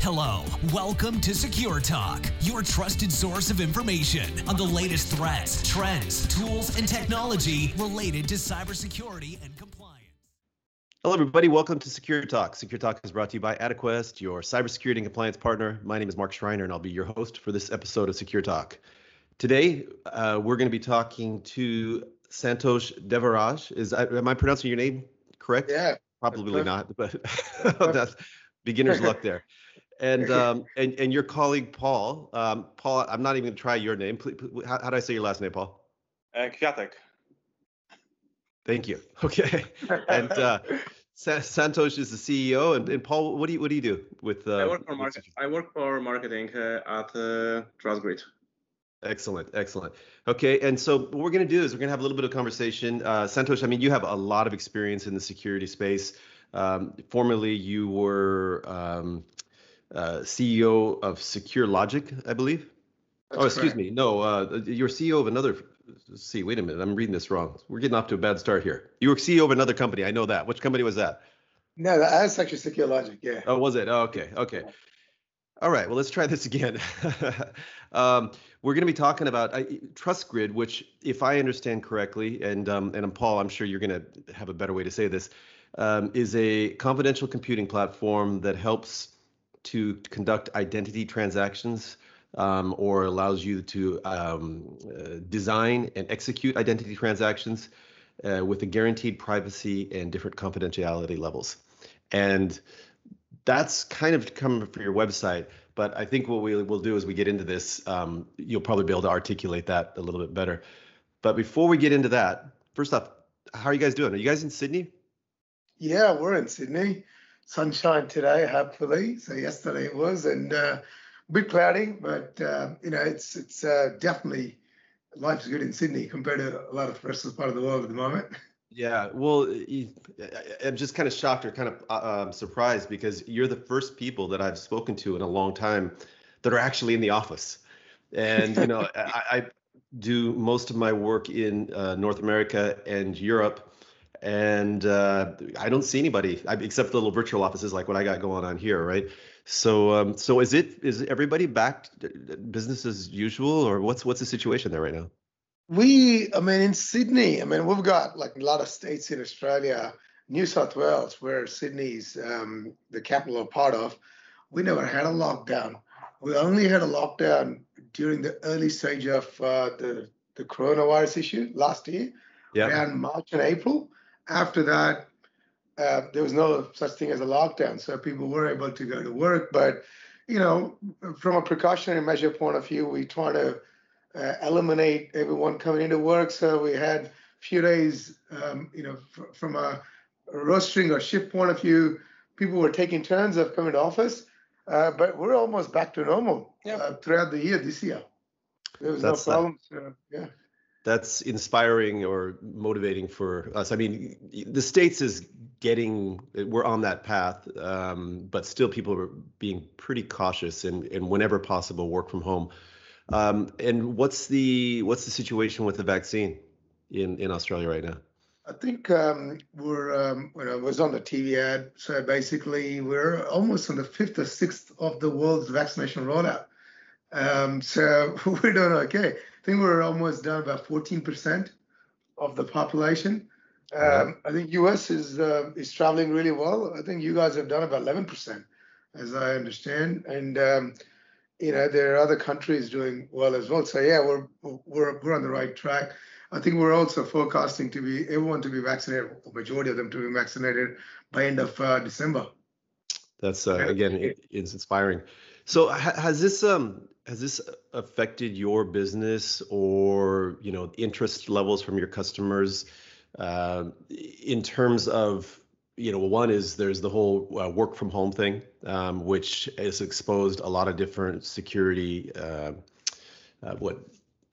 Hello, welcome to Secure Talk, your trusted source of information on the latest threats, trends, tools, and technology related to cybersecurity and compliance. Hello, everybody. Welcome to Secure Talk. Secure Talk is brought to you by Adequest, your cybersecurity and compliance partner. My name is Mark Schreiner, and I'll be your host for this episode of Secure Talk. Today, uh, we're going to be talking to Santosh Devaraj. Is am I pronouncing your name correct? Yeah. Probably not, but that's beginner's luck there and um, and and your colleague Paul. Um, Paul, I'm not even going to try your name. Please, how, how do I say your last name, Paul? Uh, Kwiatek. Thank you. Okay, and uh, Sa- Santosh is the CEO, and, and Paul, what do you what do you do with? Uh, I work for market. I work for marketing uh, at uh, Trustgrid. Excellent, excellent. Okay, and so what we're going to do is we're going to have a little bit of conversation. Uh, Santosh, I mean, you have a lot of experience in the security space. Um, formerly, you were um, uh, CEO of Secure Logic, I believe. That's oh, excuse correct. me. No, uh, you're CEO of another. See, wait a minute. I'm reading this wrong. We're getting off to a bad start here. You were CEO of another company. I know that. Which company was that? No, that's actually Secure Logic. Yeah. Oh, was it? Oh, okay, okay. All right. Well, let's try this again. um, we're going to be talking about uh, TrustGrid, which, if I understand correctly, and um, and Paul, I'm sure you're going to have a better way to say this, um, is a confidential computing platform that helps to conduct identity transactions um, or allows you to um, uh, design and execute identity transactions uh, with a guaranteed privacy and different confidentiality levels. And that's kind of coming from your website. But I think what we will do as we get into this, um, you'll probably be able to articulate that a little bit better. But before we get into that, first off, how are you guys doing? Are you guys in Sydney? Yeah, we're in Sydney. Sunshine today, hopefully. So yesterday it was, and uh, a bit cloudy, but uh, you know, it's it's uh, definitely life's good in Sydney compared to a lot of the rest of the part of the world at the moment. Yeah, well, I'm just kind of shocked or kind of uh, um, surprised because you're the first people that I've spoken to in a long time that are actually in the office. And, you know, I, I do most of my work in uh, North America and Europe, and uh, I don't see anybody except the little virtual offices like what I got going on here, right? So, um, so is it is everybody back to business as usual, or what's what's the situation there right now? We, I mean, in Sydney, I mean, we've got like a lot of states in Australia, New South Wales, where Sydney's um, the capital or part of. We never had a lockdown. We only had a lockdown during the early stage of uh, the the coronavirus issue last year, Yeah. around March and April. After that, uh, there was no such thing as a lockdown, so people were able to go to work. But you know, from a precautionary measure point of view, we try to uh, eliminate everyone coming into work. So we had a few days, um, you know, fr- from a rostering or shift point of view, people were taking turns of coming to office. Uh, but we're almost back to normal Yeah. uh, throughout the year this year. There was That's, no problems. Uh, yeah. That's inspiring or motivating for us. I mean, the states is getting we're on that path, um, but still people are being pretty cautious and and whenever possible work from home. Um, and what's the what's the situation with the vaccine in in Australia right now? I think um, we're, um, when I was on the TV ad, so basically we're almost on the fifth or sixth of the world's vaccination rollout. Um, so we're doing okay. I think we're almost done about 14% of the population. Um, I think US is uh, is traveling really well. I think you guys have done about 11%, as I understand, and um, you know there are other countries doing well as well. So yeah, we're we're we're on the right track. I think we're also forecasting to be everyone to be vaccinated, or majority of them to be vaccinated by end of uh, December. That's uh, again, it, it's inspiring. So ha- has this um has this affected your business or you know interest levels from your customers? Um in terms of you know one is there's the whole uh, work from home thing um, which has exposed a lot of different security uh, uh, what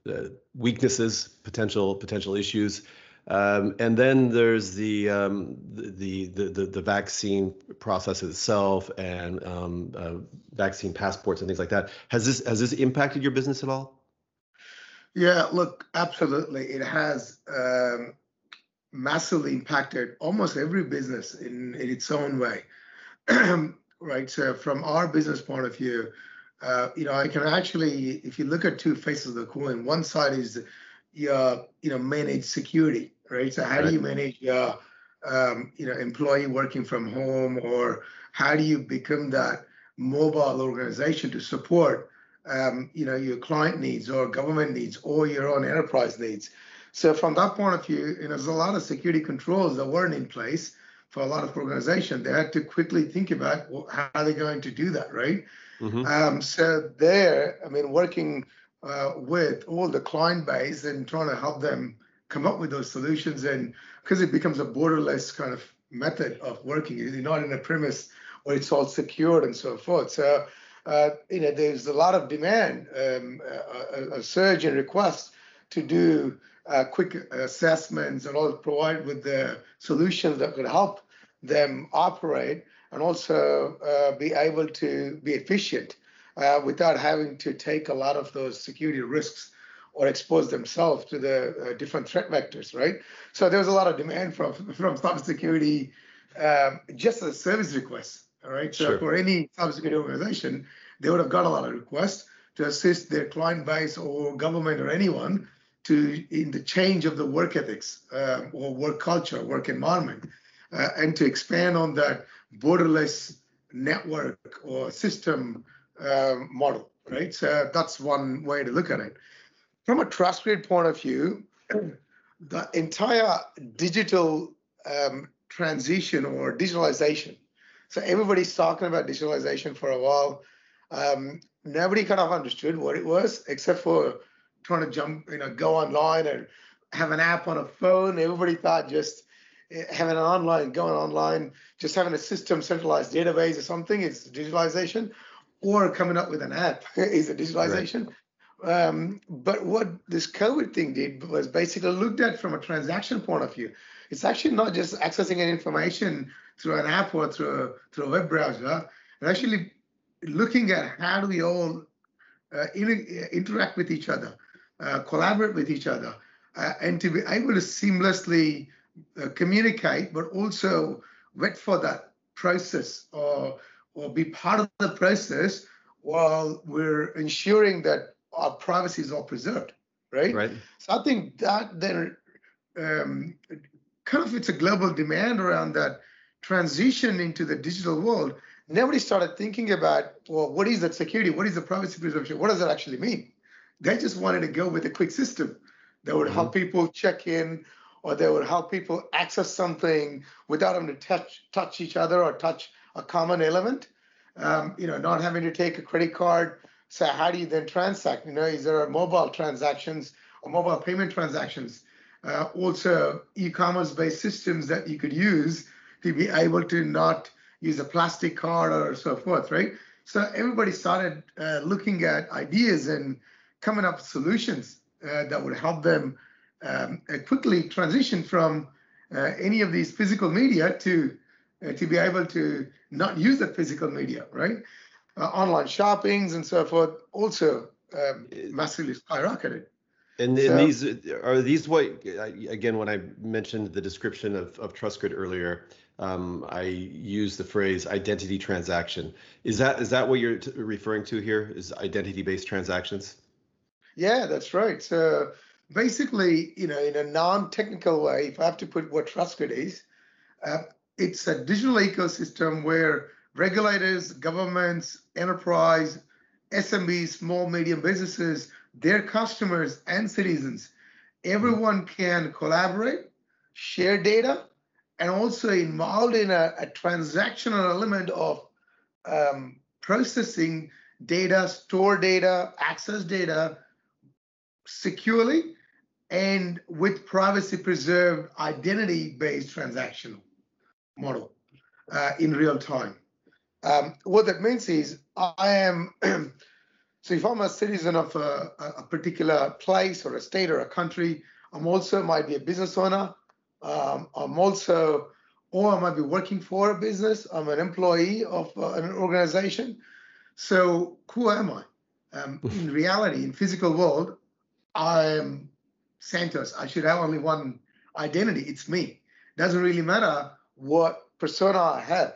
uh, weaknesses potential potential issues um, and then there's the, um, the, the the the vaccine process itself and um, uh, vaccine passports and things like that. Has this has this impacted your business at all? Yeah, look, absolutely, it has um, massively impacted almost every business in, in its own way. right? So from our business point of view, uh, you know, I can actually, if you look at two faces of the coin, one side is your, you know, managed security, right? So how right. do you manage your, um, you know, employee working from home, or how do you become that mobile organization to support, um, you know, your client needs or government needs or your own enterprise needs? So from that point of view, you know, there's a lot of security controls that weren't in place for a lot of organizations. They had to quickly think about well, how are they going to do that, right? Mm-hmm. Um, so there, I mean, working uh, with all the client base and trying to help them come up with those solutions, and because it becomes a borderless kind of method of working, you're not in a premise where it's all secured and so forth. So, uh, you know, there's a lot of demand, um, a, a, surge in requests to do uh, quick assessments and all provide with the solutions that could help them operate and also uh, be able to be efficient uh, without having to take a lot of those security risks or expose themselves to the uh, different threat vectors, right? So there was a lot of demand from from cybersecurity um, just as service request, all right? So sure. for any cybersecurity organization, they would have got a lot of requests to assist their client base or government or anyone to in the change of the work ethics uh, or work culture, work environment, uh, and to expand on that borderless network or system uh, model, right? So that's one way to look at it. From a TrustGrid point of view, the entire digital um, transition or digitalization. So everybody's talking about digitalization for a while. Um, nobody kind of understood what it was, except for trying to jump, you know, go online and have an app on a phone. Everybody thought just having an online, going online, just having a system centralized database or something is digitalization, or coming up with an app is a digitalization. Right. Um, but what this COVID thing did was basically looked at from a transaction point of view. It's actually not just accessing an information through an app or through a, through a web browser. It's actually looking at how do we all uh, in, interact with each other, uh, collaborate with each other, uh, and to be able to seamlessly uh, communicate, but also wait for that process or or be part of the process while we're ensuring that our privacy is all preserved, right? Right. So I think that then um, kind of it's a global demand around that transition into the digital world. Nobody started thinking about well, what is that security? What is the privacy preservation? What does that actually mean? They just wanted to go with a quick system that would mm-hmm. help people check in or they would help people access something without having to touch touch each other or touch a common element. Um, you know, not having to take a credit card. So how do you then transact? You know, is there mobile transactions or mobile payment transactions? Uh, also, e-commerce based systems that you could use to be able to not use a plastic card or so forth, right? So everybody started uh, looking at ideas and coming up with solutions uh, that would help them um, quickly transition from uh, any of these physical media to uh, to be able to not use that physical media, right? Uh, online shoppings and so forth also um, massively skyrocketed. And, so, and, these are these what again when I mentioned the description of, of TrustGrid earlier, um, I used the phrase identity transaction. Is that is that what you're t- referring to here? Is identity based transactions? Yeah, that's right. So basically, you know, in a non-technical way, if I have to put what TrustGrid is, uh, it's a digital ecosystem where regulators, governments, enterprise, SMBs, small, medium businesses, their customers and citizens, everyone can collaborate, share data, and also involved in a, a transactional element of um, processing data, store data, access data securely and with privacy preserved identity based transactional model uh, in real time. Um, what that means is I am, so if I'm a citizen of a, a, particular place or a state or a country, I'm also might be a business owner. Um, I'm also, or I might be working for a business. I'm an employee of uh, an organization. So who am I? Um, in reality, in physical world, I'm Santosh. I should have only one identity. It's me. Doesn't really matter what persona I have.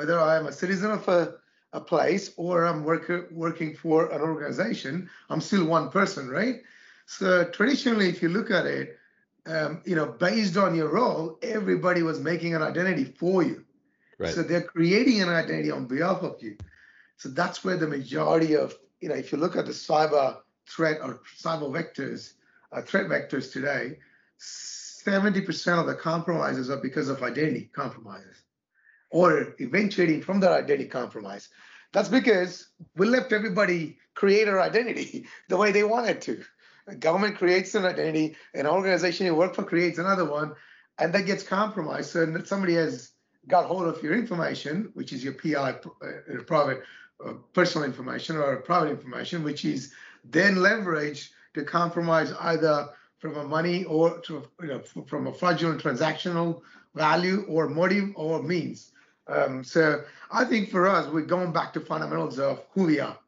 Whether I am a citizen of a, a place or I'm worker, working for an organization, I'm still one person, right? So traditionally, if you look at it, um, you know, based on your role, everybody was making an identity for you. Right. So they're creating an identity on behalf of you. So that's where the majority of, you know, if you look at the cyber threat or cyber vectors, uh, threat vectors today, 70% of the compromises are because of identity compromises or eventuating from that identity compromise. That's because we left everybody create their identity the way they wanted to. The government creates an identity, an organization you work for creates another one, and that gets compromised. So somebody has got hold of your information, which is your PI, uh, private uh, personal information or private information, which is then leveraged to compromise either from a money or to, you know, from a fraudulent transactional value or motive or means. Um, so I think for us, we're going back to fundamentals of who we are.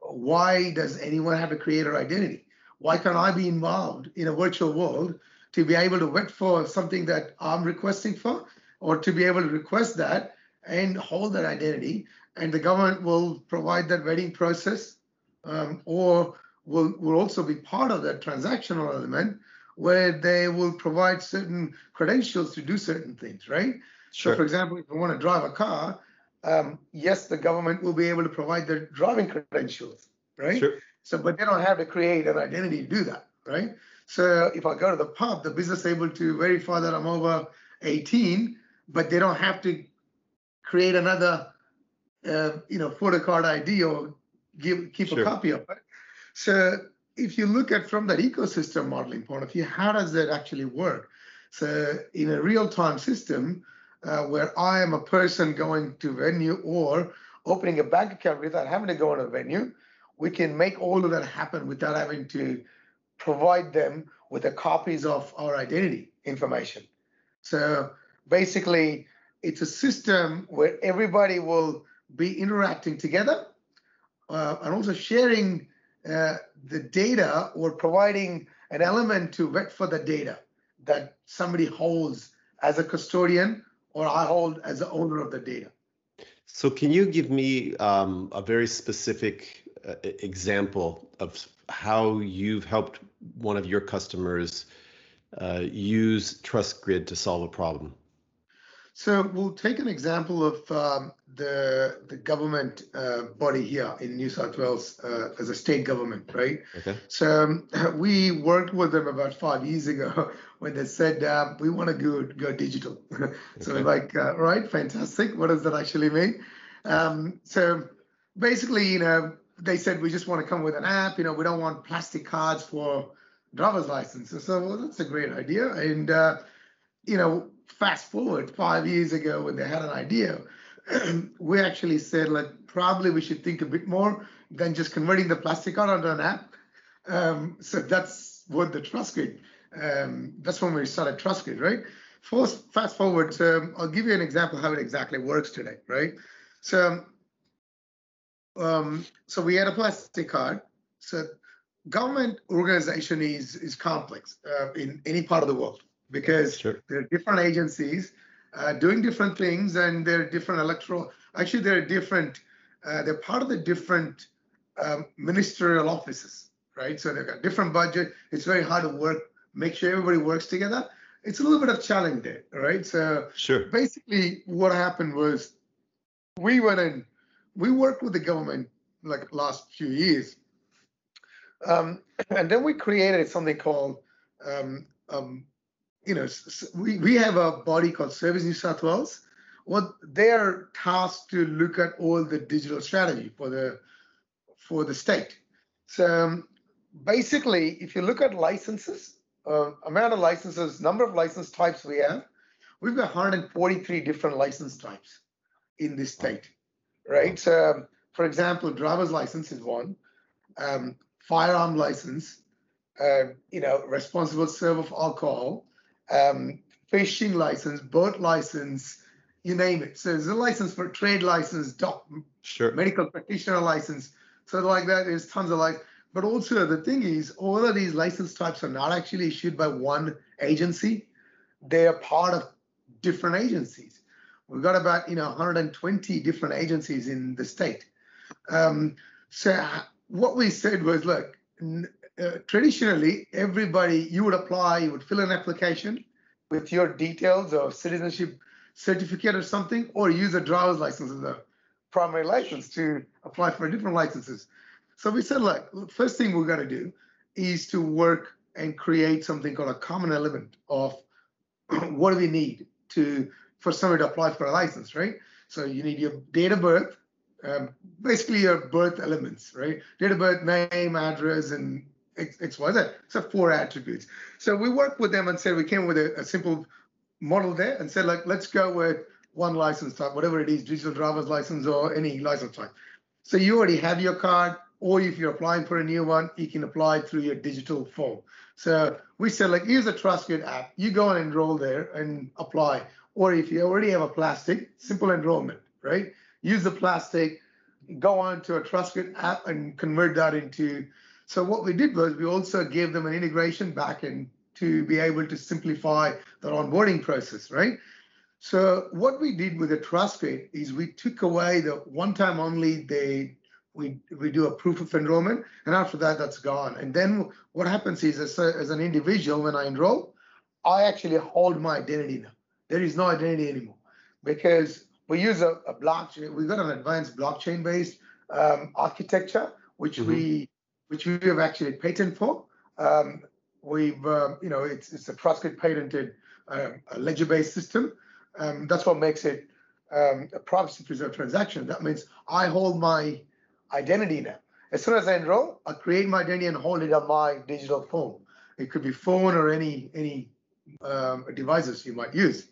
Why does anyone have to create an identity? Why can't I be involved in a virtual world to be able to wait for something that I'm requesting for, or to be able to request that and hold that identity? And the government will provide that vetting process, um, or will, will also be part of that transactional element where they will provide certain credentials to do certain things, right? Sure. So, for example, if you want to drive a car, um, yes, the government will be able to provide the driving credentials, right? Sure. So, but they don't have to create an identity to do that, right? So, if I go to the pub, the business is able to verify that I'm over 18, but they don't have to create another, uh, you know, photo card ID or give keep sure. a copy of it. So if you look at from that ecosystem modeling point of view, how does that actually work? So in a real-time system uh, where I am a person going to venue or opening a bank account without having to go on a venue, we can make all of that happen without having to provide them with the copies of our identity information. So basically, it's a system where everybody will be interacting together uh, and also sharing uh, the data or providing an element to vet for the data that somebody holds as a custodian or I hold as the owner of the data. So, can you give me um, a very specific uh, example of how you've helped one of your customers uh, use TrustGrid to solve a problem? So we'll take an example of um, the the government uh, body here in New South Wales uh, as a state government, right? Okay. So um, we worked with them about five years ago when they said uh, we want to go go digital. so okay. like, uh, right, fantastic. What does that actually mean? Um, so basically, you know, they said we just want to come with an app. You know, we don't want plastic cards for driver's licenses. So well, that's a great idea, and uh, you know fast forward five years ago when they had an idea, we actually said like probably we should think a bit more than just converting the plastic card onto an app. Um, so that's what the TrustGrid. Um, that's when we started trust TrustGrid, right? First, fast forward. Um, I'll give you an example how it exactly works today, right? So, um, so we had a plastic card. So, government organization is is complex uh, in any part of the world because sure. there are different agencies uh, doing different things and there are different electoral actually there are different uh, they're part of the different um, ministerial offices right? So they've got different budget. It's very hard to work make sure everybody works together. It's a little bit of challenge there right? So sure. basically what happened was we went in we worked with the government like last few years. Um, and then we created something called um, um, you know, we, we have a body called Service New South Wales. What they're tasked to look at all the digital strategy for the for the state. So um, basically, if you look at licenses, uh, amount of licenses, number of license types we have, we've got 143 different license types in this state, right? So, um, for example, driver's license is one, um, firearm license, uh, you know, responsible serve of alcohol, um, fishing license, boat license, you name it. So there's a license for trade license, doc, sure. medical practitioner license. So like that, there's tons of like. But also the thing is, all of these license types are not actually issued by one agency. They are part of different agencies. We've got about you know 120 different agencies in the state. Um, so what we said was, look, uh, traditionally everybody you would apply, you would fill an application with your details or citizenship certificate or something, or use a driver's license as a primary license to apply for different licenses. So we said, look, first thing we're going to do is to work and create something called a common element of what do we need to for somebody to apply for a license, right? So you need your date of birth, um, basically your birth elements, right? Date of birth, name, address, and X, X Y, Z. So four attributes. So we worked with them and said we came with a, a simple model there and said like let's go with one license type, whatever it is, digital driver's license or any license type. So you already have your card, or if you're applying for a new one, you can apply through your digital form. So we said, like, here's a TrustGrid app. You go and enroll there and apply. Or if you already have a plastic, simple enrollment, right? Use the plastic, go on to a TrustGrid app and convert that into. So what we did was we also gave them an integration backend to be able to simplify their onboarding process, right? So what we did with the TrustGrid is we took away the one time only they we we do a proof of enrollment, and after that, that's gone. And then what happens is, as, a, as an individual, when I enroll, I actually hold my identity now. There is no identity anymore because we use a, a blockchain. We've got an advanced blockchain-based um, architecture, which mm-hmm. we which we have actually patent for. Um, we've um, you know it's it's a trusted patented uh, ledger-based system. Um, that's what makes it um, a privacy preserved transaction. That means I hold my identity now. As soon as I enroll, I create my identity and hold it on my digital phone. It could be phone or any any um, devices you might use.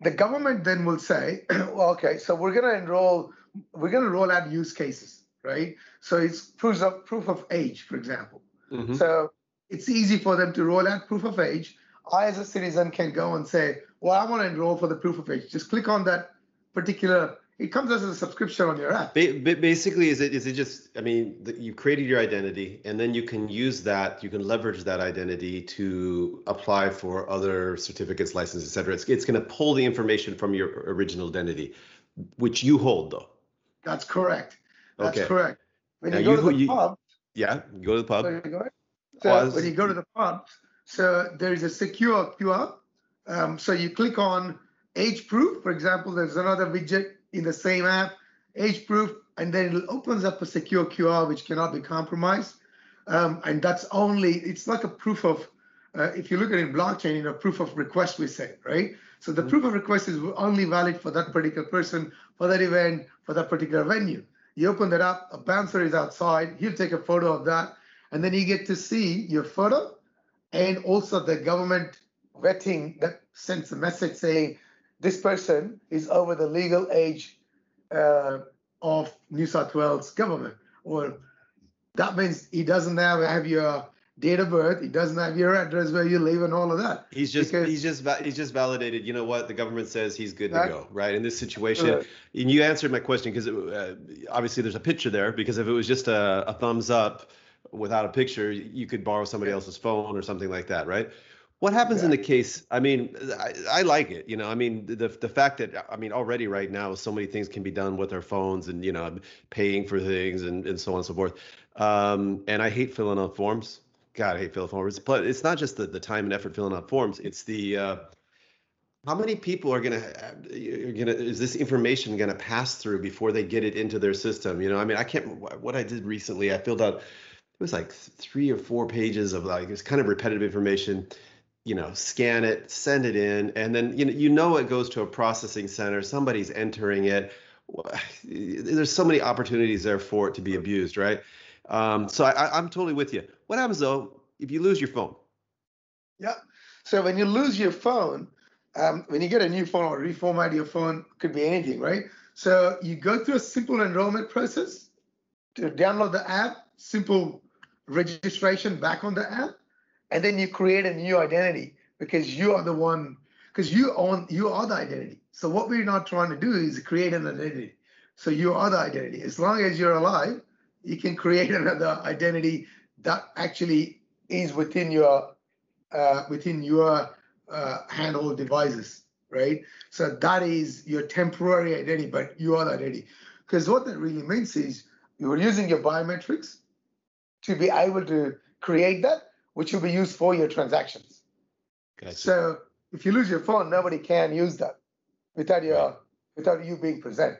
The government then will say, well, okay, so we're going to enroll, we're going to roll out use cases, right? So it's proof of proof of age, for example. Mm-hmm. So it's easy for them to roll out proof of age. I, as a citizen, can go and say, well, I want to enroll for the proof of age. Just click on that particular it comes as a subscription on your app. basically, is it is it just? I mean, you've created your identity, and then you can use that. You can leverage that identity to apply for other certificates, licenses, etc. It's it's going to pull the information from your original identity, which you hold, though. That's correct. That's okay. correct. When now you go you, to the you, pub. Yeah, you go to the pub. So when you go to the pub, so there is a secure QR. Um, so you click on age proof. For example, there's another widget in the same app, age proof, and then it opens up a secure QR which cannot be compromised. Um, and that's only, it's like a proof of, uh, if you look at it in blockchain, you know, proof of request we say, right? So the mm-hmm. proof of request is only valid for that particular person, for that event, for that particular venue. You open that up, a bouncer is outside, he'll take a photo of that, and then you get to see your photo and also the government vetting that sends a message saying this person is over the legal age uh, of New South Wales government. Or that means he doesn't have, have your date of birth, he doesn't have your address where you live and all of that. He's just because, he's just he's just validated. You know what? The government says he's good to go, right? In this situation, and you answered my question because uh, obviously there's a picture there. Because if it was just a, a thumbs up without a picture, you could borrow somebody else's phone or something like that, right? What happens yeah. in the case? I mean, I, I, like it. You know, I mean, the the fact that I mean, already right now, so many things can be done with our phones, and you know, paying for things, and and so on and so forth. Um, and I hate filling out forms. God, I hate filling forms. But it's not just the the time and effort filling out forms. It's the uh, how many people are gonna are gonna is this information gonna pass through before they get it into their system? You know, I mean, I can't. What I did recently, I filled out. It was like three or four pages of like it's kind of repetitive information you know scan it send it in and then you know you know it goes to a processing center somebody's entering it there's so many opportunities there for it to be abused right um, so I, i'm totally with you what happens though if you lose your phone? Yeah. So when you lose your phone um, when you get a new phone or reformat your phone could be anything right? So you go through a simple enrollment process to download the app simple registration back on the app and then you create a new identity because you are the one because you own you are the identity. So what we're not trying to do is create an identity. So you are the identity. As long as you're alive you can create another identity that actually is within your uh, within your uh, handheld devices right? So that is your temporary identity, but you are that identity. Because what that really means is you are using your biometrics to be able to create that, which will be used for your transactions. Gotcha. So if you lose your phone, nobody can use that without your Right. without you being present.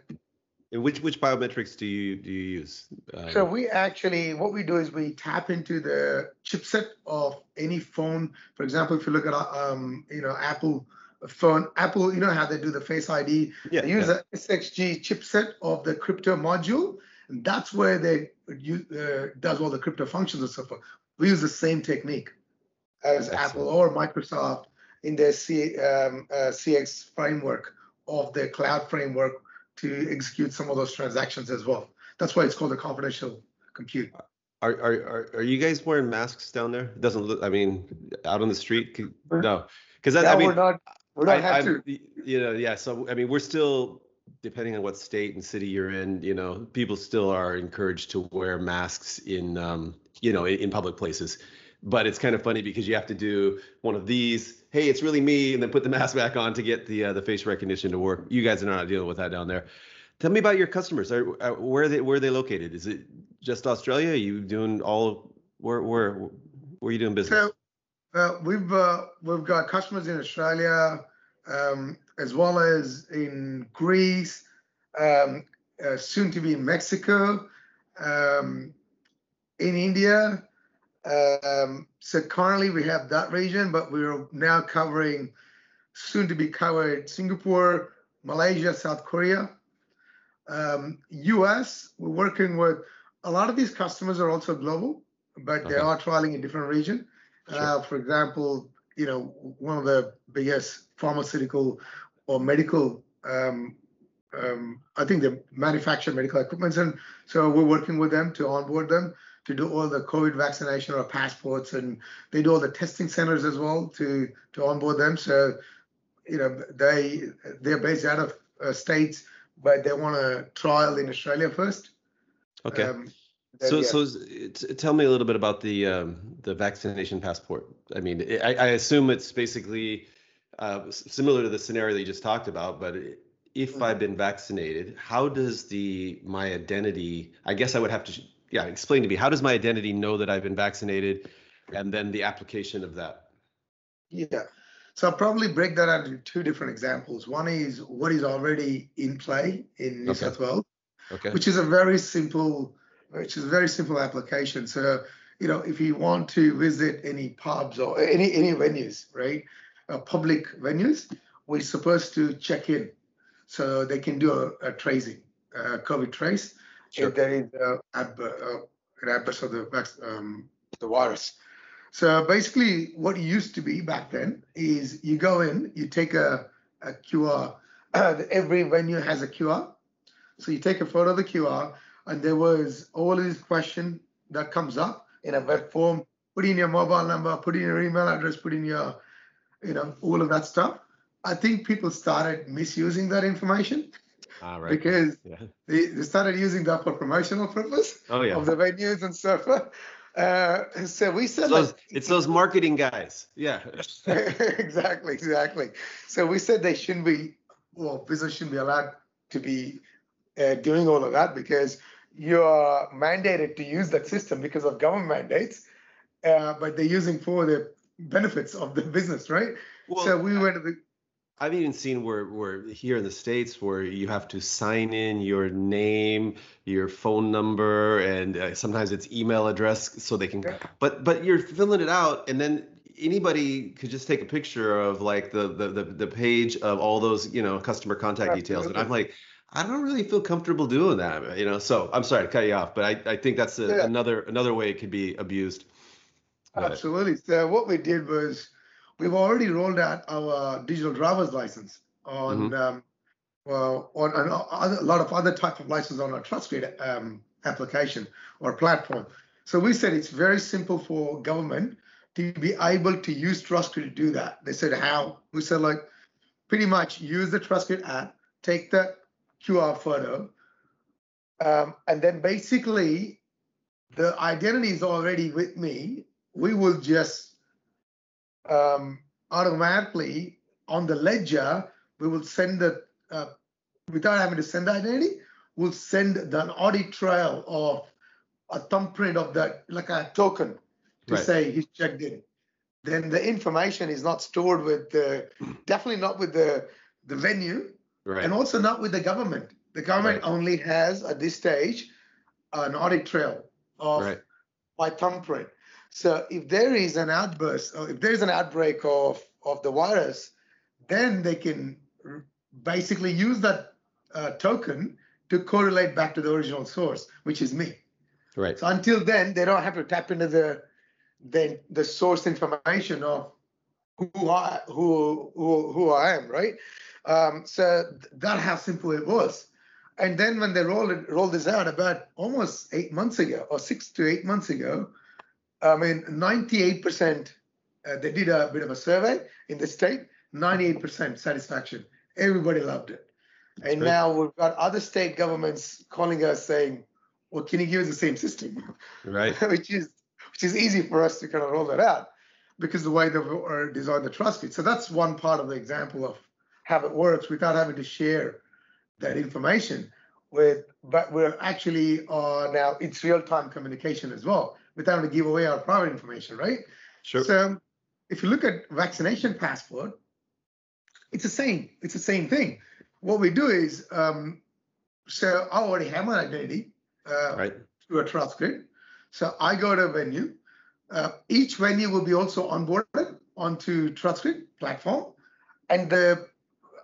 Which which biometrics do you do you use? Um, So we actually, what we do is we tap into the chipset of any phone. For example, if you look at um, you know Apple phone, Apple, you know how they do the Face ID. yeah, They use yeah. the SXG chipset of the crypto module, and that's where they use, uh, does all the crypto functions and so forth. We use the same technique as Apple or Microsoft in their C, um, uh, CX framework of the cloud framework to execute some of those transactions as well. That's why it's called a confidential compute. Are, are are are you guys wearing masks down there? It doesn't look. I mean, out on the street. No, because I, Yeah, I mean, we're not, we're not I, have to. you know, yeah. So I mean, we're still depending on what state and city you're in. You know, people still are encouraged to wear masks in, um, you know, in, in public places. But it's kind of funny because you have to do one of these. Hey, it's really me, and then put the mask back on to get the uh, the face recognition to work. You guys are not dealing with that down there. Tell me about your customers. Are, are where are they where are they located? Is it just Australia? Are you doing all where where where are you doing business? So uh, we've uh, we've got customers in Australia um, as well as in Greece, um, uh, soon to be in Mexico, um, in India. Um, so currently we have that region, but we're now covering soon to be covered Singapore, Malaysia, South Korea, um, US. We're working with a lot of these customers are also global, but they are trialing in different region. Uh, for example, you know, one of the biggest pharmaceutical or medical, um, um, I think they manufacture medical equipment, and so we're working with them to onboard them to do all the COVID vaccination or passports, and they do all the testing centers as well to to onboard them. So, you know, they they're based out of uh, states, but they want to trial in Australia first. Okay. Um, then, So, yeah. so t- tell me a little bit about the um, the vaccination passport. I mean, I, I assume it's basically uh, similar to the scenario that you just talked about. But if Mhm. I've been vaccinated, how does the my identity? I guess I would have to, yeah, explain to me. How does my identity know that I've been vaccinated, and then the application of that? Yeah. So I'll probably break that out into two different examples. One is what is already in play in New Okay. South Wales, Okay. which is a very simple, which is a very simple application. So, you know, if you want to visit any pubs or any any venues, right, uh, public venues, we're supposed to check in, so they can do a, a tracing, uh, COVID trace, Sure. if there is a, uh, adverse of the um, the virus. So basically, what used to be back then is you go in, you take a, a QR. every venue has a QR. So you take a photo of the QR, and there was all these question that comes up in a web form. Put in your mobile number, put in your email address, put in your, you know, all of that stuff. I think people started misusing that information All right. because Yeah. they, they started using that for promotional purpose Oh yeah. of the venues and stuff. Uh, so we said It's those, it's those marketing guys. Yeah. exactly, exactly. So we said they shouldn't be, well, business shouldn't be allowed to be uh, doing all of that because you are mandated to use that system because of government mandates, uh, but they're using for the benefits of the business, right? Well, so we went to the, I've even seen where, where here in the States where you have to sign in your name, your phone number, and uh, sometimes it's email address so they can, Yeah. but, but you're filling it out and then anybody could just take a picture of like the, the, the, the page of all those, you know, customer contact details. And I'm like, I don't really feel comfortable doing that, you know? So I'm sorry to cut you off, but I, I think that's a, Yeah. another, another way it could be abused. Absolutely. So what we did was we've already rolled out our digital driver's license on um, well on, on other, a lot of other type of licenses on our TrustGrid um, application or platform. So we said it's very simple for government to be able to use TrustGrid to do that. They said how? We said like pretty much use the TrustGrid app, take the QR photo, um, and then basically the identity is already with me. We will just um, automatically on the ledger we will send the uh, without having to send the identity, we'll send the, an audit trail of a thumbprint of that, like a token to Right. say he's checked in. Then the information is not stored with the, definitely not with the the venue, Right. and also not with the government. The government Right. only has at this stage an audit trail of my thumbprint. So if there is an outburst, or if there is an outbreak of of the virus, then they can basically use that uh, token to correlate back to the original source, which is me. Right. So until then, they don't have to tap into the the, the source information of who I who who, who I am, right? Um, so th- that how simple it was. And then when they rolled it, rolled this out about almost eight months ago, or six to eight months ago, I mean, 98%. Uh, they did a bit of a survey in the state. 98% satisfaction. Everybody loved it. and great. now we've got other state governments calling us saying, "Well, can you give us the same system?" Right. which is which is easy for us to kind of roll that out because the way they are designed the trust feed. So that's one part of the example of how it works without having to share that information with but we're actually uh, now it's real-time communication as well without having to give away our private information, right? Sure. So if you look at vaccination passport, it's the same. It's the same thing. What we do is, um, so I already have my identity uh, Right. through a TrustGrid. So I go to a venue. Uh, each venue will be also onboarded onto TrustGrid platform, and the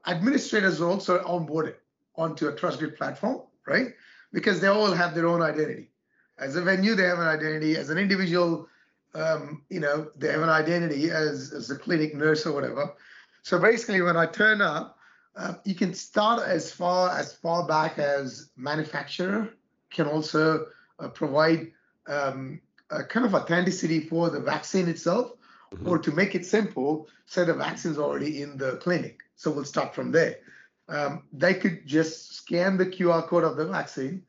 administrators are also onboarded onto a TrustGrid platform, right? Because they all have their own identity. As a venue, they have an identity. As an individual, um, you know, they have an identity as, as a clinic nurse or whatever. So basically, when I turn up, uh, you can start as far as far back as manufacturer can also uh, provide um, a kind of authenticity for the vaccine itself, Mhm. or to make it simple, say the vaccine's already in the clinic. So we'll start from there. Um, they could just scan the QR code of the vaccine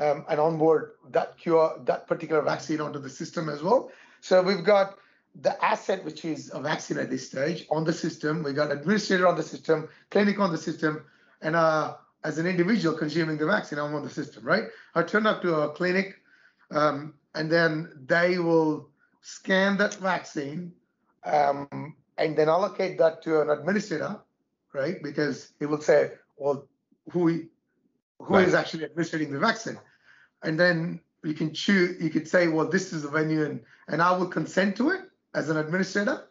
um, and onboard that QR, that particular vaccine onto the system as well. So we've got the asset, which is a vaccine at this stage, on the system. We've got administrator on the system, clinic on the system, and uh, as an individual consuming the vaccine, I'm on the system, right? I turn up to a clinic, um, and then they will scan that vaccine um, and then allocate that to an administrator, right? Because he will say, well, who who is Right. actually administering the vaccine, and then you can choose. You could say, well, this is the venue, and and I will consent to it as an administrator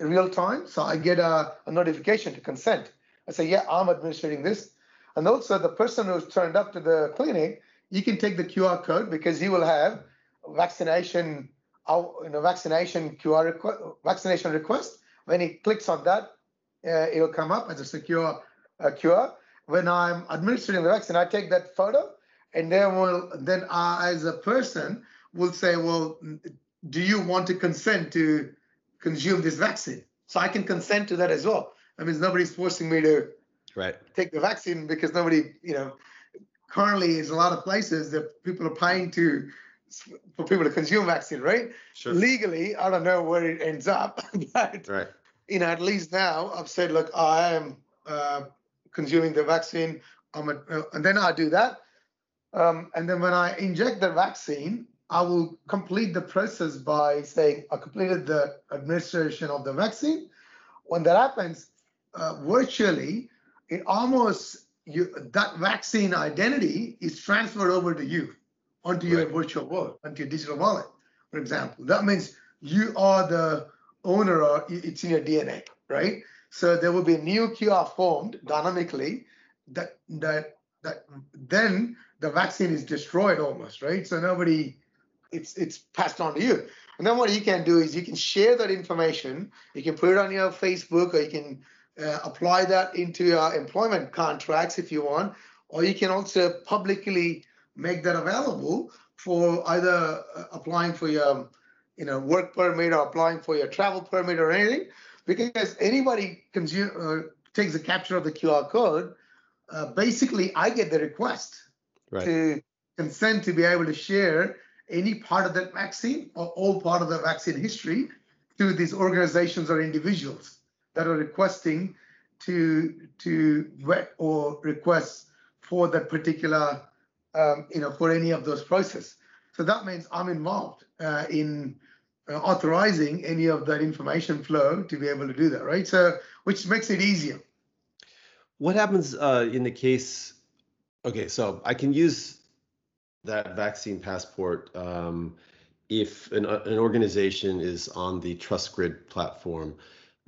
in real time. So I get a, a notification to consent. I say, yeah, I'm administering this, and also the person who's turned up to the clinic, you can take the QR code because he will have vaccination, uh, you know, vaccination QR requ- vaccination request. When he clicks on that, uh, it'll come up as a secure uh, QR. When I'm administering the vaccine, I take that photo, and then will then I, as a person, will say, well, do you want to consent to consume this vaccine? So I can consent to that as well. I mean, nobody's forcing me to Right. take the vaccine because nobody, you know, currently is a lot of places that people are paying to for people to consume vaccine, right? Sure. Legally, I don't know where it ends up, but Right. you know, at least now I've said, look, I am uh, consuming the vaccine. I'm a, uh, and then I do that. Um, and then when I inject the vaccine, I will complete the process by saying I completed the administration of the vaccine. When that happens, uh, virtually, it almost you that vaccine identity is transferred over to you onto your Right. virtual world, onto your digital wallet, for example. That means you are the owner or it's in your DNA, right? So there will be a new QR formed dynamically that that that then the vaccine is destroyed almost, right? So nobody it's it's passed on to you. And then what you can do is you can share that information. You can put it on your Facebook, or you can uh, apply that into your employment contracts if you want, or you can also publicly make that available for either uh, applying for your you know work permit or applying for your travel permit or anything because anybody consume, uh, takes a capture of the qr code uh, basically i get the request Right. to consent to be able to share any part of that vaccine or all part of the vaccine history to these organizations or individuals that are requesting to to vet or request for that particular um, you know for any of those process. So that means I'm involved uh, in uh, authorizing any of that information flow to be able to do that, right? So which makes it easier. What happens uh, in the case? Okay, so I can use that vaccine passport um, if an, uh, an organization is on the TrustGrid platform.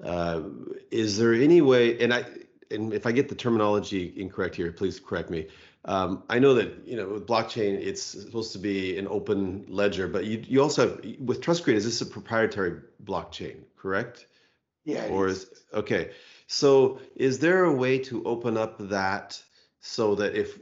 Uh, is there any way? And I and if I get the terminology incorrect here, please correct me. Um, I know that you know with blockchain, it's supposed to be an open ledger, but you you also have with TrustGrid. Is this a proprietary blockchain? Correct? Yeah. Or is okay. So is there a way to open up that so that if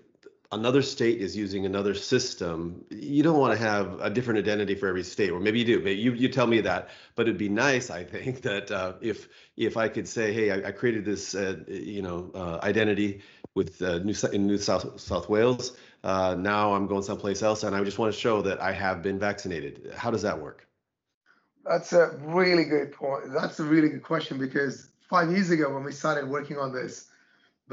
another state is using another system, you don't want to have a different identity for every state, or maybe you do. Maybe you you tell me that, but it'd be nice, I think, that uh, if if I could say, hey, I, I created this, uh, you know, uh, identity with uh, New in New South South Wales. Uh, now I'm going someplace else, and I just want to show that I have been vaccinated. How does that work? That's a really good point. That's a really good question because five years ago, when we started working on this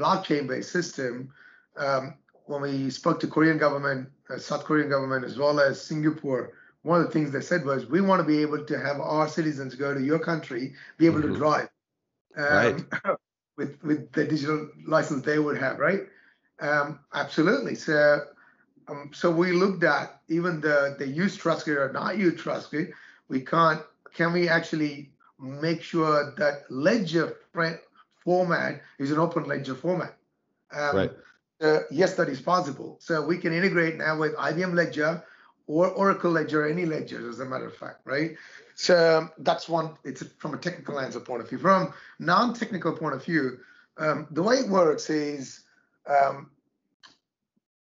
blockchain-based system, um, when we spoke to Korean government, uh, South Korean government, as well as Singapore, one of the things they said was, we want to be able to have our citizens go to your country, be able mm-hmm. to drive. Um, right. with with the digital license they would have, right? Um, absolutely. So um, so we looked at even the the use TrustGrid or not use TrustGrid. We can't. Can we actually make sure that ledger format is an open ledger format? Um, right. Uh, yes, that is possible. So we can integrate now with IBM Ledger or Oracle Ledger, any ledger, as a matter of fact, right? So um, that's one. It's from a technical answer point of view. From non-technical point of view, um, the way it works is um,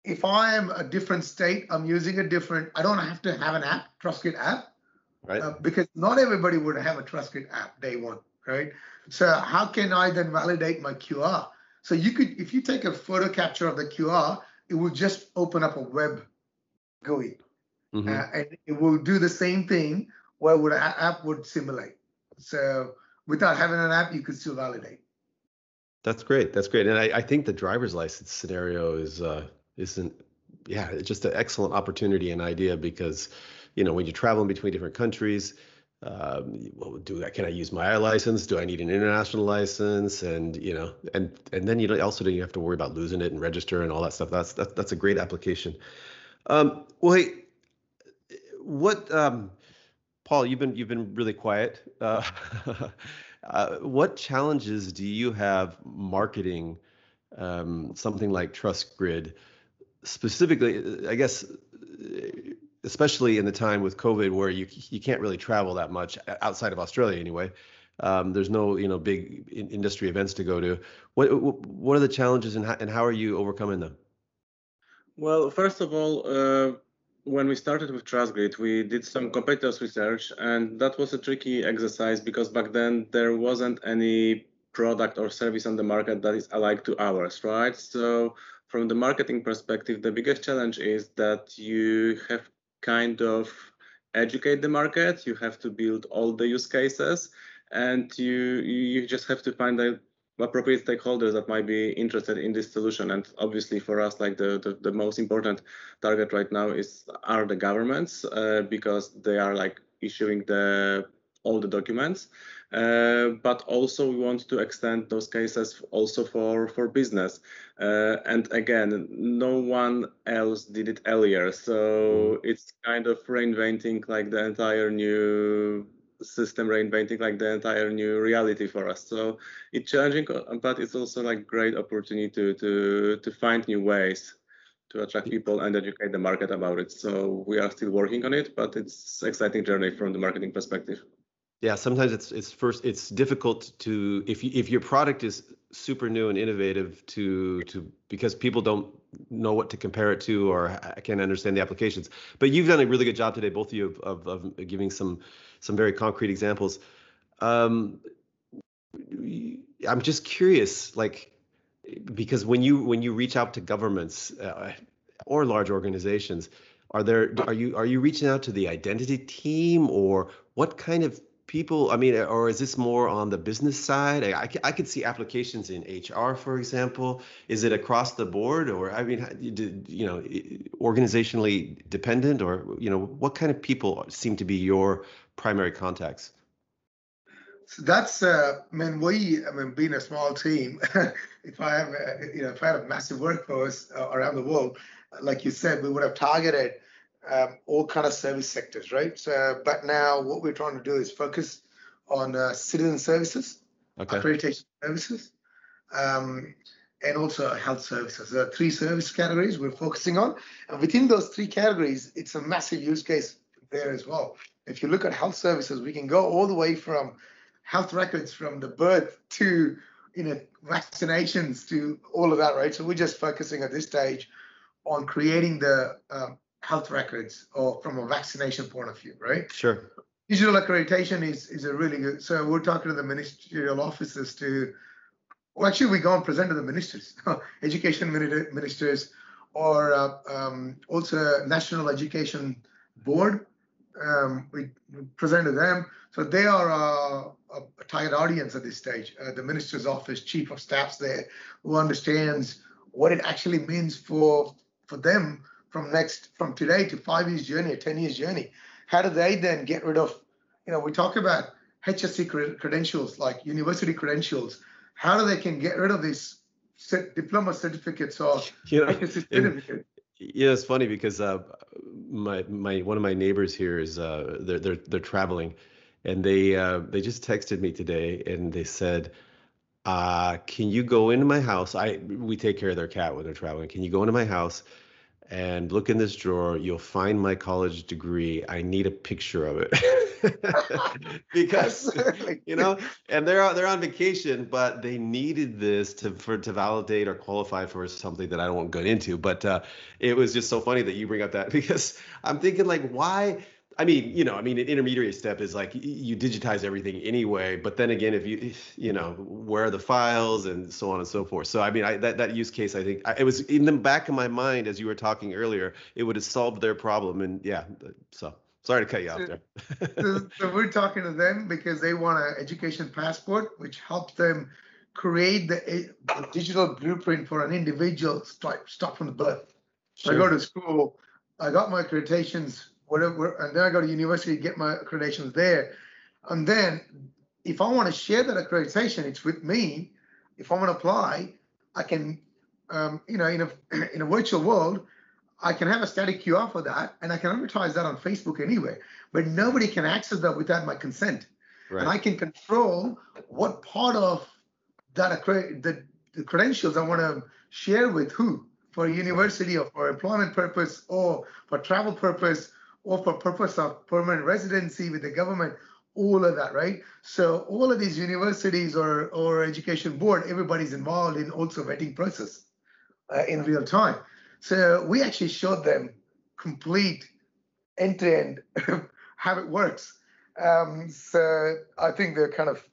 if I am a different state, I'm using a different. I don't have to have an app, TrustGrid app, right? Uh, because not everybody would have a TrustGrid app day one, right? So how can I then validate my QR? So you could, if you take a photo capture of the QR, it will just open up a web GUI, mm-hmm. uh, and it will do the same thing where would an app would simulate. So without having an app, you could still validate. That's great. That's great. And I, I think the driver's license scenario is uh, isn't yeah, it's just an excellent opportunity and idea because you know when you're traveling between different countries, um, well, do I, can I use my license? Do I need an international license? And you know, and and then you also don't have to worry about losing it and register and all that stuff. That's that's that's a great application. Um, well, hey, what um, Paul, you've been you've been really quiet. Uh, uh, what challenges do you have marketing um, something like TrustGrid? Specifically, I guess, especially in the time with COVID, where you you can't really travel that much outside of Australia anyway. Um, there's no you know big in- industry events to go to. What what are the challenges and how, and how are you overcoming them? Well, first of all. Uh when we started with TrustGrid, we did some competitors research, and that was a tricky exercise because back then there wasn't any product or service on the market that is alike to ours, right? So from the marketing perspective, the biggest challenge is that you have kind of educate the market, you have to build all the use cases, and you you just have to find the appropriate stakeholders that might be interested in this solution. And obviously, for us, like the the, the most important target right now is are the governments uh, because they are like issuing the all the documents. Uh, but also we want to extend those cases also for for business. Uh, and again, no one else did it earlier, so it's kind of reinventing like the entire new system reinventing like the entire new reality for us. So it's challenging, but it's also like great opportunity to to to find new ways to attract people and educate the market about it. So we are still working on it, but it's exciting journey from the marketing perspective. Yeah, sometimes it's it's first it's difficult to if you, if your product is super new and innovative to to because people don't know what to compare it to or I can't understand the applications. But you've done a really good job today, both of you, of, of, of giving some some very concrete examples. Um, I'm just curious, like, because when you when you reach out to governments uh, or large organizations, are there are you are you reaching out to the identity team or what kind of people? I mean, or is this more on the business side? I, I, I could see applications in HR, for example. Is it across the board, or I mean, you know, organizationally dependent, or you know, what kind of people seem to be your primary contacts? So that's, uh, I mean, we, I mean, being a small team, if I have, a, you know, if I had a massive workforce uh, around the world, like you said, we would have targeted um, all kind of service sectors, right? So, but now what we're trying to do is focus on uh, citizen services, okay. accreditation services, um, and also health services. There are three service categories we're focusing on, and within those three categories, it's a massive use case there as well. If you look at health services, we can go all the way from health records from the birth to you know vaccinations to all of that, right? So we're just focusing at this stage on creating the um, health records or from a vaccination point of view, right? Sure. Digital accreditation is is a really good. So we're talking to the ministerial offices to. Well, actually, we go and present to the ministers, education ministers, or uh, um, also National Education Board. Um, we present to them. So they are uh, a, a target audience at this stage. Uh, the minister's office, chief of staffs there, who understands what it actually means for for them from next from today to five years journey, a 10 years journey. How do they then get rid of, you know, we talk about HSC credentials like university credentials. How do they can get rid of these diploma certificates or you know, HSC certificates? Yeah, it's funny because uh, my my one of my neighbors here is uh, they're they're they're traveling, and they uh, they just texted me today and they said, uh, "Can you go into my house? I we take care of their cat when they're traveling. Can you go into my house and look in this drawer. You'll find my college degree. I need a picture of it because you know, and they're they're on vacation, but they needed this to for to validate or qualify for something that I don't want to go into. But uh, it was just so funny that you bring up that because I'm thinking like, why? I mean, you know, I mean, an intermediary step is like you digitize everything anyway. But then again, if you, you know, where are the files and so on and so forth. So I mean, I, that that use case, I think, I, it was in the back of my mind as you were talking earlier. It would have solved their problem, and yeah. So sorry to cut you off there. so, so we're talking to them because they want an education passport, which helps them create the, the digital blueprint for an individual start, start from the birth. Sure. I go to school, I got my accreditations whatever, and then I go to university, get my accreditations there. And then if I want to share that accreditation, it's with me. If I want to apply, I can, um, you know, in a in a virtual world, I can have a static QR for that, and I can advertise that on Facebook anyway. But nobody can access that without my consent, right. and I can control what part of that the, the credentials I want to share with who for university or for employment purpose or for travel purpose or for purpose of permanent residency with the government, all of that, right? So all of these universities or, or education board, everybody's involved in also vetting process uh, in real time. So we actually showed them complete end-to-end how it works. Um, so I think they're kind of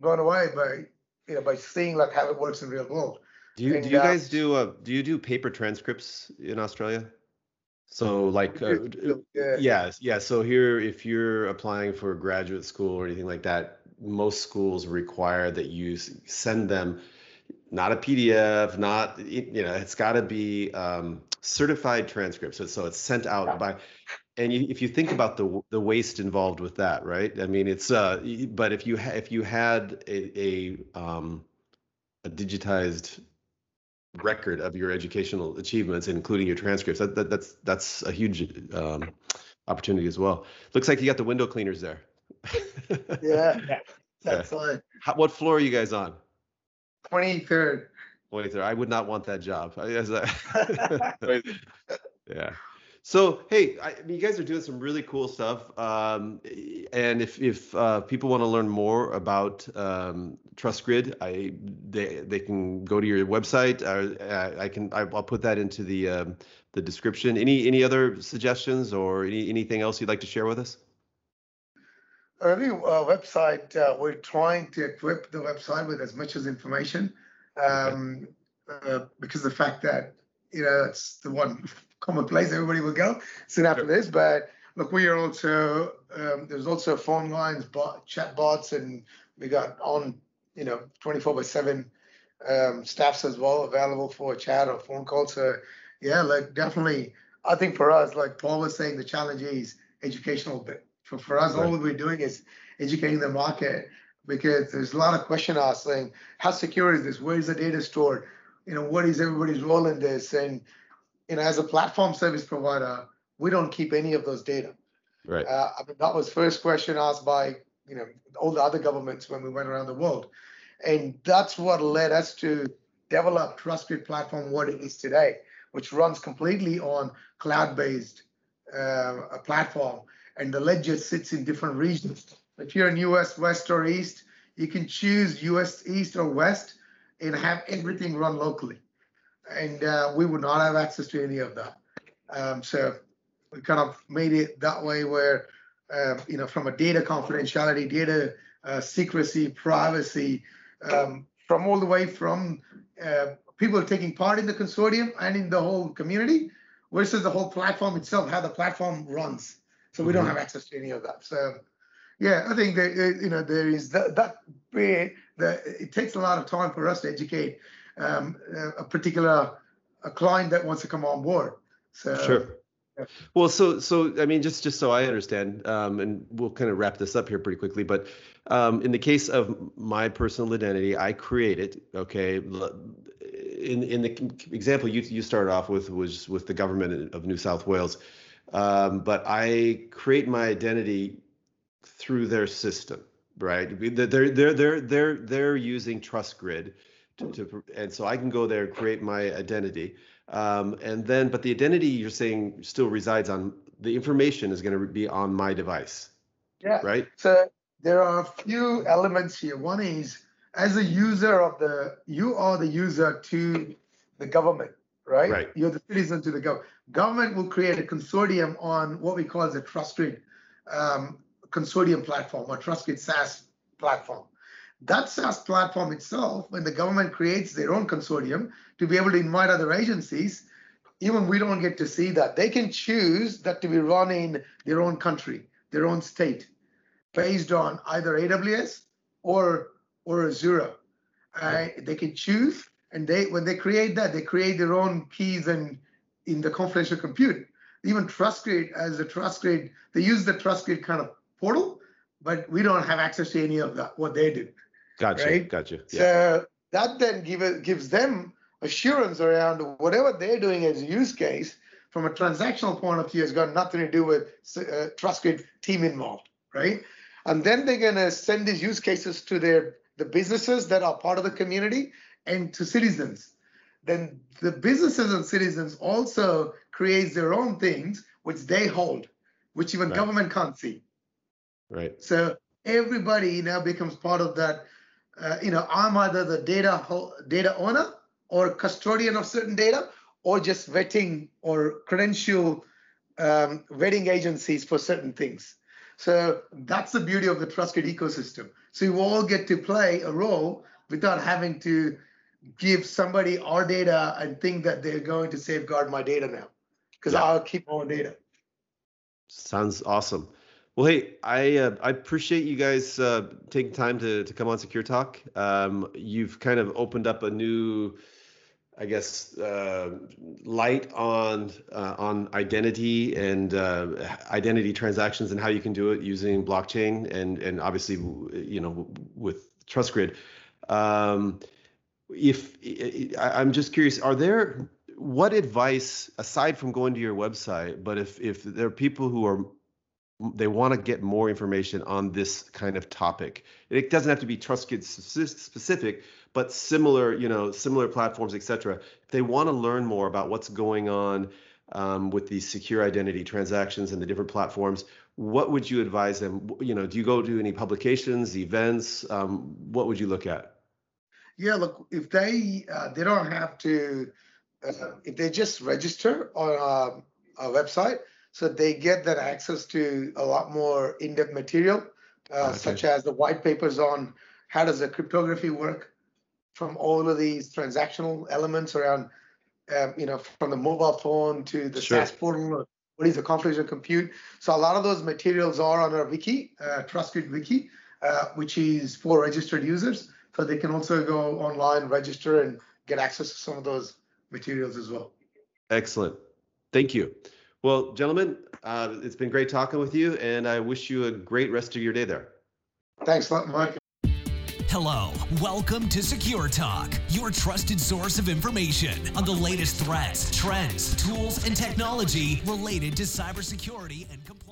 blown away by you know by seeing like how it works in real world. Do you and, do you uh, guys do uh, do you do paper transcripts in Australia? So like, uh, yeah. yeah, yeah. So here, if you're applying for graduate school or anything like that, most schools require that you send them not a PDF, not you know, it's got to be um, certified transcripts. So, so it's sent out yeah. by, and you, if you think about the the waste involved with that, right? I mean, it's uh, but if you ha- if you had a a, um, a digitized record of your educational achievements, including your transcripts. That, that that's that's a huge um, opportunity as well. Looks like you got the window cleaners there. yeah, that's yeah. fine. How, what floor are you guys on? Twenty third. Twenty third. I would not want that job. yeah. So hey, I, you guys are doing some really cool stuff. Um, and if if uh, people want to learn more about um, TrustGrid, I they they can go to your website. Uh, I can I'll put that into the um, the description. Any any other suggestions or any, anything else you'd like to share with us? Our new uh, website, uh, we're trying to equip the website with as much as information, um, okay. uh, because the fact that you know it's the one common place everybody will go soon after this. But look, we are also um, there's also phone lines, bot, chat bots, and we got on you know 24 by 7 um, staffs as well available for a chat or phone call. So yeah, like definitely, I think for us, like Paul was saying, the challenge is educational bit. For, for us, right. all we're doing is educating the market because there's a lot of question asked saying, how secure is this? Where is the data stored? You know, what is everybody's role in this? And you know, as a platform service provider, we don't keep any of those data. Right. Uh, I mean, that was first question asked by you know all the other governments when we went around the world, and that's what led us to develop TrustGrid platform what it is today, which runs completely on cloud-based uh, platform, and the ledger sits in different regions. If you're in US West or East, you can choose US East or West and have everything run locally. And uh, we would not have access to any of that. Um, so we kind of made it that way where, uh, you know, from a data confidentiality, data uh, secrecy, privacy, um, from all the way from uh, people taking part in the consortium and in the whole community versus the whole platform itself, how the platform runs. So we mm-hmm. don't have access to any of that. So yeah, I think that you know there is that that bit that it takes a lot of time for us to educate um, a particular a client that wants to come on board. So sure. Yeah. Well, so so I mean, just just so I understand, um, and we'll kind of wrap this up here pretty quickly. But um, in the case of my personal identity, I create it. Okay, in in the example you you started off with was with the government of New South Wales, um, but I create my identity through their system, right? They're they're they're they're they're using TrustGrid to, to and so I can go there create my identity, um, and then but the identity you're saying still resides on the information is going to be on my device. Yeah. Right. So there are a few elements here. One is as a user of the you are the user to the government right? Right. You're the citizen to the government. Government will create a consortium on what we call as a TrustGrid um, consortium platform or TrustGrid SaaS platform. That SaaS platform itself, when the government creates their own consortium to be able to invite other agencies, even we don't get to see that. They can choose that to be run in their own country, their own state, based on either AWS or or Azure. Uh, they can choose, and they when they create that, they create their own keys and in the confidential compute. Even TrustGrid as a TrustGrid, they use the TrustGrid kind of portal, but we don't have access to any of that, what they do. Gotcha. Right? Gotcha. Yeah. So that then give, gives them assurance around whatever they're doing as a use case from a transactional point of view has got nothing to do with uh, TrustGrid team involved, right? And then they're going to send these use cases to their the businesses that are part of the community and to citizens. Then the businesses and citizens also create their own things which they hold, which even right. government can't see. Right. So everybody now becomes part of that. Uh, you know, I'm either the data data owner or custodian of certain data, or just vetting or credential um, vetting agencies for certain things. So that's the beauty of the TrustGrid ecosystem. So you all get to play a role without having to give somebody our data and think that they're going to safeguard my data now, because yeah. I'll keep my data. Sounds awesome. Well, hey, I uh, I appreciate you guys uh, taking time to to come on Secure Talk. Um, you've kind of opened up a new, I guess, uh, light on uh, on identity and uh, identity transactions and how you can do it using blockchain and and obviously you know with TrustGrid. Um, if I'm just curious, are there what advice aside from going to your website? But if if there are people who are they want to get more information on this kind of topic. It doesn't have to be TrustGrid specific, but similar, you know, similar platforms, etc. If they want to learn more about what's going on um, with these secure identity transactions and the different platforms, what would you advise them? You know, do you go to any publications, events? Um, what would you look at? Yeah, look, if they uh, they don't have to, uh, if they just register on a, a website, so they get that access to a lot more in-depth material, uh, okay. such as the white papers on how does the cryptography work from all of these transactional elements around, um, you know, from the mobile phone to the sure. SaaS portal, what is a confidential compute. So a lot of those materials are on our wiki, uh, TrustGrid wiki, uh, which is for registered users. So they can also go online, register, and get access to some of those materials as well. Excellent. Thank you. Well, gentlemen, uh, it's been great talking with you, and I wish you a great rest of your day there. Thanks a lot, Mike. Hello, welcome to Secure Talk, your trusted source of information on the latest threats, trends, tools, and technology related to cybersecurity and compliance.